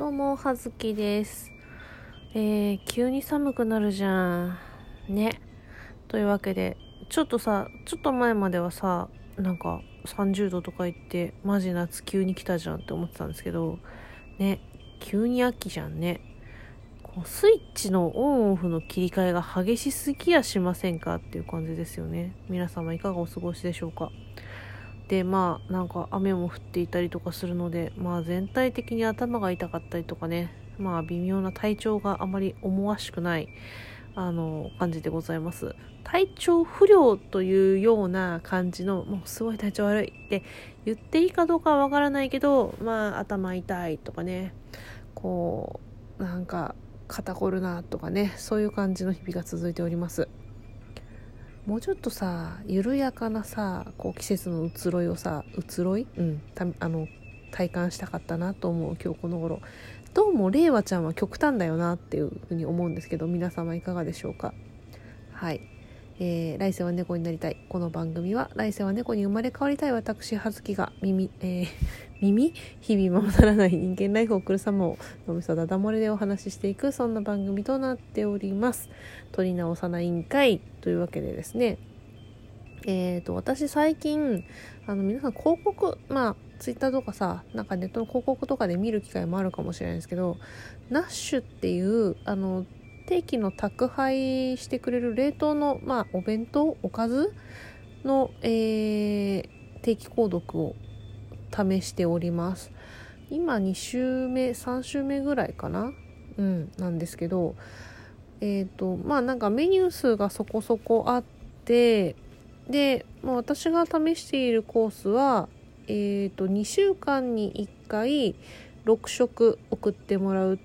どうも、はずきです。えー、急に寒くなるじゃん。ね。というわけで、ちょっとさ、ちょっと前まではさ、なんか30度とか言って、マジ夏急に来たじゃんって思ってたんですけど、ね。急に秋じゃんね。こうスイッチのオンオフの切り替えが激しすぎやしませんかっていう感じですよね。皆様いかがお過ごしでしょうか。でまあなんか雨も降っていたりとかするのでまあ全体的に頭が痛かったりとかねまあ微妙な体調があまり思わしくないあの感じでございます。体調不良というような感じのもうすごい体調悪いって言っていいかどうかはわからないけどまあ頭痛いとかねこうなんか肩こるなとかねそういう感じの日々が続いております。もうちょっとさ緩やかなさこう季節の移ろいをさ移ろい？うんたあの体感したかったなと思う今日この頃。どうも令和ちゃんは極端だよなっていうふうに思うんですけど皆様いかがでしょうか？はい。えー、来世は猫になりたい。この番組は来世は猫に生まれ変わりたい私葉月が耳、えー、耳？日々ままならない人間ライフを送る様を脳みそだだ漏れでお話ししていくそんな番組となっております。取り直さないんかいというわけでですね。えーと私最近あの皆さん広告まあツイッターとかさなんかネットの広告とかで見る機会もあるかもしれないですけどナッシュっていうあの定期の宅配してくれる冷凍の、まあ、お弁当おかずの、えー定期購読を試しております。今2週目3週目ぐらいかな？うんなんですけどえっ、とまあなんかメニュー数がそこそこあってで、まあ、私が試しているコースはえっ、と2週間に1回6食送ってもらうっ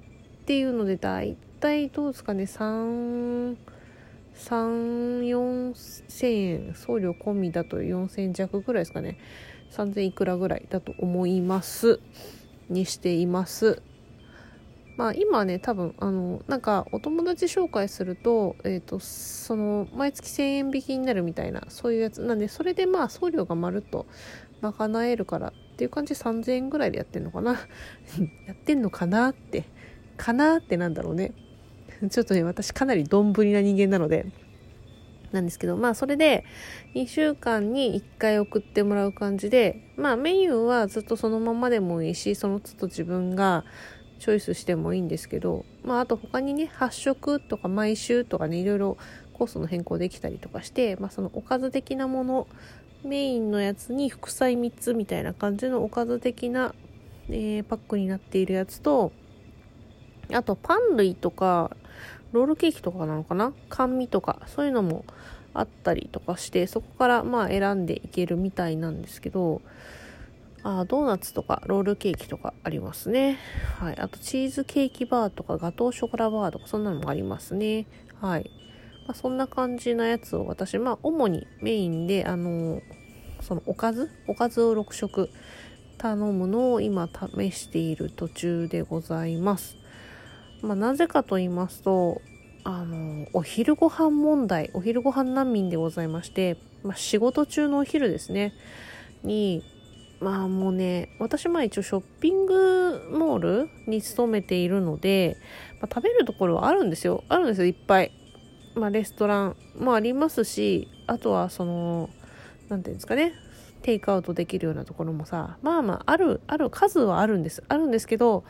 ていうので大体どうですかね？3 3 4千円。送料込みだと4000円弱ぐらいですかね。3000いくらぐらいだと思います。にしています。まあ今ね多分あのなんかお友達紹介すると,、えー、とその毎月1000円引きになるみたいなそういうやつ。なんでそれでまあ送料がまるっと賄えるからっていう感じで3000円ぐらいでやってんのかな？やってんのかなって。かなってなんだろうね。ちょっとね私かなりどんぶりな人間なのでなんですけどまあそれで2週間に1回送ってもらう感じでまあメニューはずっとそのままでもいいしその都度自分がチョイスしてもいいんですけどまああと他にね8食とか毎週とかねいろいろコースの変更できたりとかして、まあ、そのおかず的なものメインのやつに副菜3つみたいな感じのおかず的な、えーパックになっているやつとあとパン類とかロールケーキとかなのかな？甘味とかそういうのもあったりとかしてそこからまあ選んでいけるみたいなんですけどあードーナツとかロールケーキとかありますね。はい。あとチーズケーキバーとかガトーショコラバーとかそんなのもありますね。はい、まあ、そんな感じなやつを私まあ主にメインであのそのおかず？おかずを6食頼むのを今試している途中でございます。まあ、なぜかと言いますとあのお昼ご飯問題お昼ご飯難民でございまして、まあ、仕事中のお昼ですね。にまあもうね私まあ一応ショッピングモールに勤めているので、まあ、食べるところはあるんですよ。あるんですよいっぱい、まあ、レストランもありますしあとはその何ていうんですかねテイクアウトできるようなところもさまあまああるある数はあるんです。あるんですけど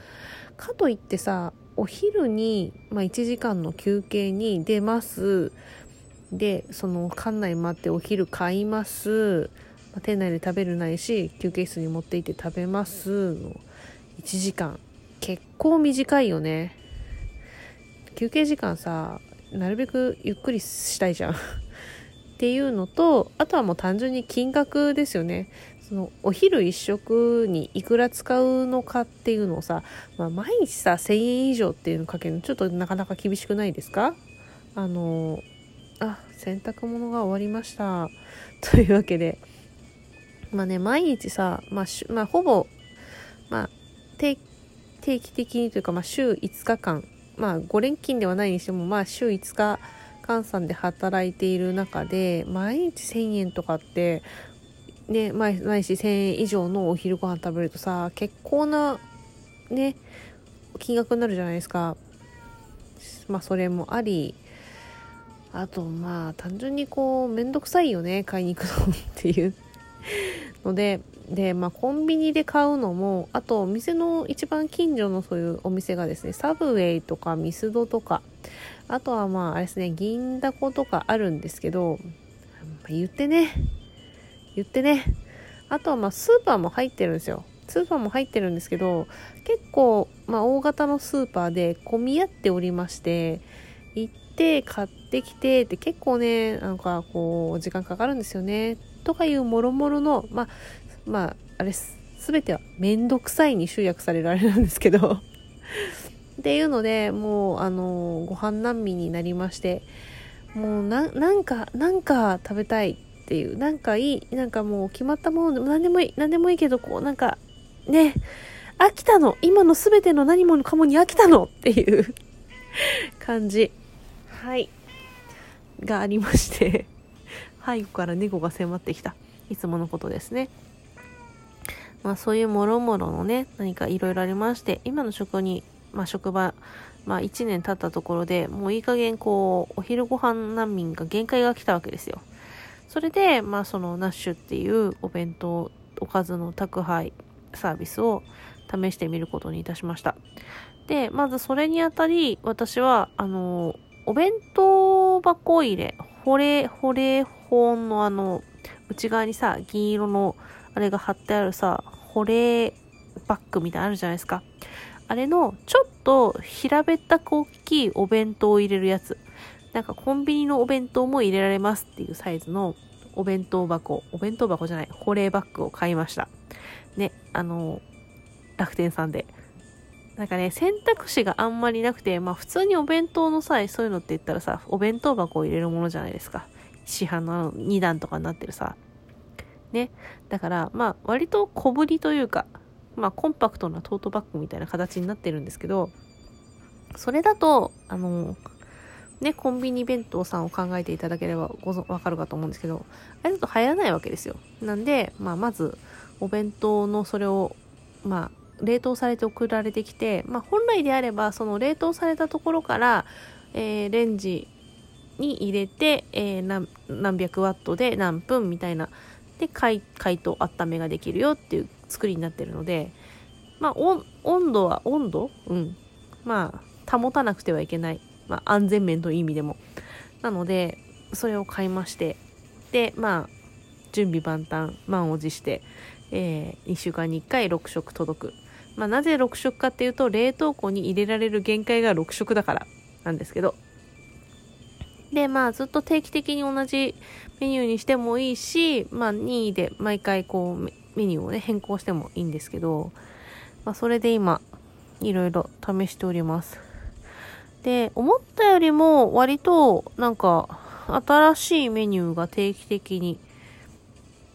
かといってさお昼に、まあ、1時間の休憩に出ます。でその館内待ってお昼買います、まあ店内で食べるないし休憩室に持って行って食べます。の1時間。結構短いよね。休憩時間さなるべくゆっくりしたいじゃん。っていうのとあとはもう単純に金額ですよね。そのお昼一食にいくら使うのかっていうのをさ、まあ、毎日さ1,000円以上っていうのかけるのちょっとなかなか厳しくないですか？あのあ洗濯物が終わりました。というわけでまあね毎日さ、まあ、まあほぼ、まあ、定定期的にというか、まあ、週5日間。まあ5連勤ではないにしてもまあ週5日換算で働いている中で毎日1,000円とかってね毎毎日1,000円以上のお昼ご飯食べるとさ結構なね金額になるじゃないですか。まあそれもありあとまあ単純にこう面倒くさいよね買いに行くのっていう。のででまあコンビニで買うのもあとお店の一番近所のそういうお店がですねサブウェイとかミスドとかあとはまああれですね銀だことかあるんですけどま言ってね。言ってね。あとはまあスーパーも入ってるんですよ。スーパーも入ってるんですけど結構、まあ、大型のスーパーで混み合っておりまして行って買ってきてって結構ねなんかこう時間かかるんですよね。とかいうもろもろのまあまああれ全ては面倒くさいに集約されるあれなんですけど。っていうのでもうあのご飯難民になりまして。もうなんかなんか食べたい。っていうなんかいいなんかもう決まったものでも何でもいい何でもいいけどこうなんかね飽きたの。今の全ての何もかもに飽きたの。っていう 感じ。はい。がありまして。背後から猫が迫ってきた。いつものことですね。まあそういうもろもろのね何かいろいろありまして今の職にまあ職場まあ1年経ったところでもういい加減こうお昼ご飯難民が限界が来たわけですよ。それで、まあ、そのナッシュっていうお弁当、おかずの宅配サービスを試してみることにいたしました。で、まずそれにあたり、私は、あの、お弁当箱入れ、保冷、保冷保温のあの、内側にさ、銀色のあれが貼ってあるさ、保冷バッグみたいなのあるじゃないですか。あれの、ちょっと平べったく大きいお弁当を入れるやつ。なんかコンビニのお弁当も入れられますっていうサイズのお弁当箱、お弁当箱じゃない、保冷バッグを買いました。ね、あの、楽天さんで。なんかね、選択肢があんまりなくて、まあ普通にお弁当の際、そういうのって言ったらさ、お弁当箱を入れるものじゃないですか。市販の2段とかになってるさ。ね。だから、まあ割と小ぶりというか、まあコンパクトなトートバッグみたいな形になってるんですけど、それだと、あの、ね、コンビニ弁当さんを考えていただければごわかるかと思うんですけど、あれだと入らないわけですよ。なんで、まあ、まず、お弁当のそれを、まあ、冷凍されて送られてきて、まあ、本来であれば、その冷凍されたところから、えー、レンジに入れて、えー、何何百ワットで何分みたいな、で、解解凍、温めができるよっていう作りになってるので、まあ、温度は、温度？うん。まあ、保たなくてはいけないまあ、安全面という意味でも。なので、それを買いまして、で、まあ、準備万端、満を持して、えー、2週間に1回6食届く。まあ、なぜ6食かっていうと、冷凍庫に入れられる限界が6食だからなんですけど。で、まあ、ずっと定期的に同じメニューにしてもいいし、まあ、任意で毎回こう、メニューをね、変更してもいいんですけど、まあ、それで今、いろいろ試しております。で、思ったよりも割となんか新しいメニューが定期的に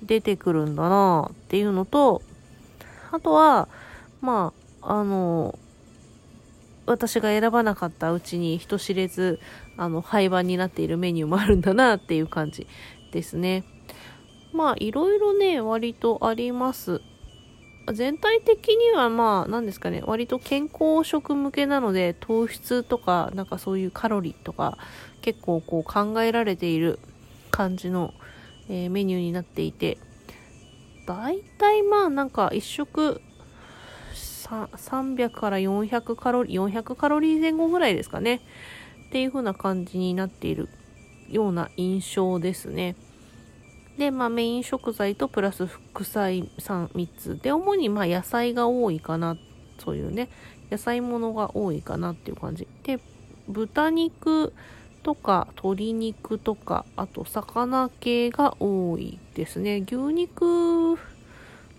出てくるんだなっていうのと、あとは、まあ、あの、私が選ばなかったうちに人知れず、あの、廃盤になっているメニューもあるんだなっていう感じですね。まあ、いろいろね、割とあります。全体的にはまあ何ですかね割と健康食向けなので糖質とかなんかそういうカロリーとか結構こう考えられている感じの、えー、メニューになっていて大体まあなんか1食300から400カロリー400カロリー前後ぐらいですかねっていう風な感じになっているような印象ですね。で、まあ、メイン食材とプラス副菜 3, つ。で、主にま野菜が多いかな。そういうね、野菜ものが多いかなっていう感じ。で、豚肉とか鶏肉とか、あと魚系が多いですね。牛肉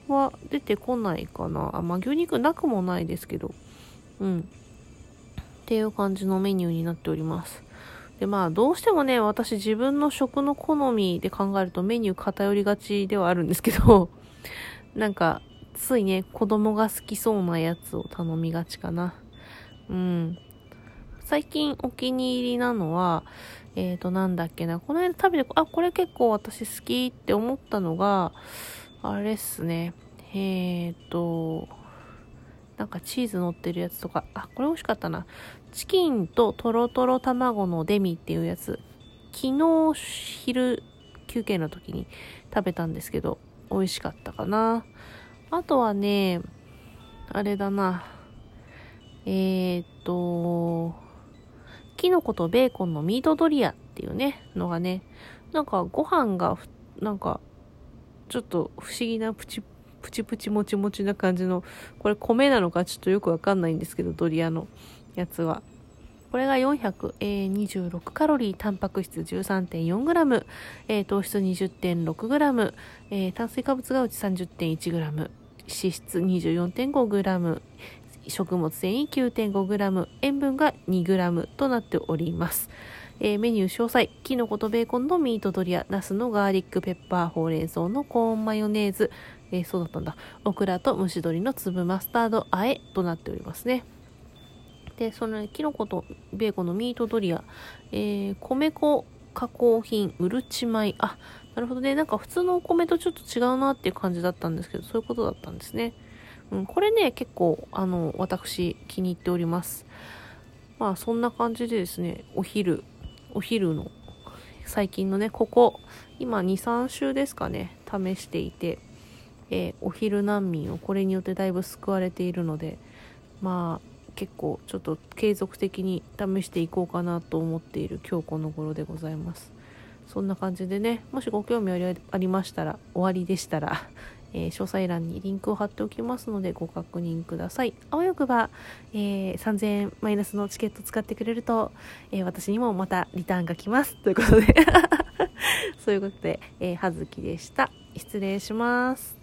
は出てこないかな。あまあ、牛肉なくもないですけど。うん。っていう感じのメニューになっております。で、まあ、どうしてもね、私自分の食の好みで考えるとメニュー偏りがちではあるんですけど、なんか、ついね、子供が好きそうなやつを頼みがちかな。うん。最近お気に入りなのは、えっ、ー、と、なんだっけな。この間食べて、あ、これ結構私好きって思ったのが、あれっすね。えっ、ー、と、なんかチーズ乗ってるやつとか、あ、これ美味しかったな。チキンとトロトロ卵のデミっていうやつ。昨日昼休憩の時に食べたんですけど、美味しかったかな。あとはね、あれだな。えー、っと、キノコとベーコンのミートドリアっていうね、のがね、なんかご飯が、なんか、ちょっと不思議なプチプチプチもちもちな感じの、これ米なのかちょっとよくわかんないんですけど、ドリアのやつは。これが426カロリー、タンパク質 13.4g、えー、糖質 20.6g、えー、炭水化物がうち 30.1g、脂質 24.5g、食物繊維 9.5g、塩分が 2g となっております。えー、メニュー詳細、キノコとベーコンのミートドリア、ナスのガーリックペッパー、ほうれん草のコーンマヨネーズ、えー、そうだったんだ、オクラと蒸し鶏の粒マスタードあえとなっておりますね。で、その、ね、キノコとベーコンのミートドリア、えー、米粉加工品、うるち米。あ、なるほどね。なんか普通のお米とちょっと違うなっていう感じだったんですけど、そういうことだったんですね。うん、これね、結構、あの、私、気に入っております。まあ、そんな感じでですね、お昼、お昼の、最近のね、ここ、今2、3週ですかね、試していて、えー、お昼難民をこれによってだいぶ救われているので、まあ、結構ちょっと継続的に試していこうかなと思っている今日この頃でございます。そんな感じでねもしご興味ありましたら終わりでしたら、えー、詳細欄にリンクを貼っておきますのでご確認ください。あわよくば、えー、3000円マイナスのチケット使ってくれると、えー、私にもまたリターンが来ます。ということで。そういうことで、えー、はずきでした。失礼します。